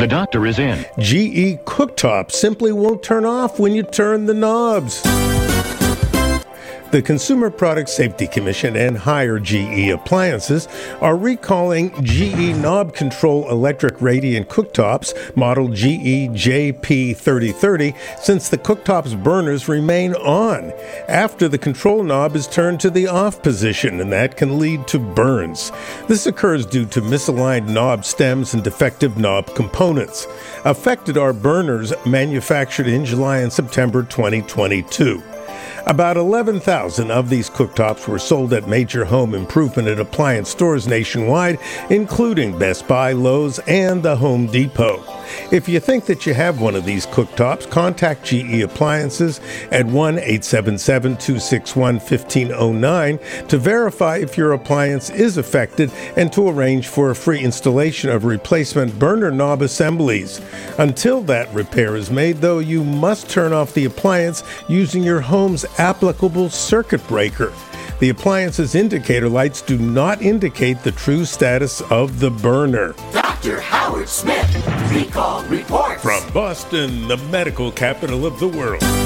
The doctor is in. GE cooktop simply won't turn off when you turn the knobs. The Consumer Product Safety Commission and Haier GE Appliances are recalling GE knob control electric radiant cooktops model GE JP3030 since the cooktop's burners remain on after the control knob is turned to the off position, and that can lead to burns. This occurs due to misaligned knob stems and defective knob components. Affected are burners manufactured in July and September 2022. About 11,000 of these cooktops were sold at major home improvement and appliance stores nationwide, including Best Buy, Lowe's, and the Home Depot. If you think that you have one of these cooktops, contact GE Appliances at 1 877 261 1509 to verify if your appliance is affected and to arrange for a free installation of replacement burner knob assemblies. Until that repair is made, though, you must turn off the appliance using your home's applicable circuit breaker. The appliance's indicator lights do not indicate the true status of the burner. Dr. Howard Smith, recall report. From Boston, the medical capital of the world.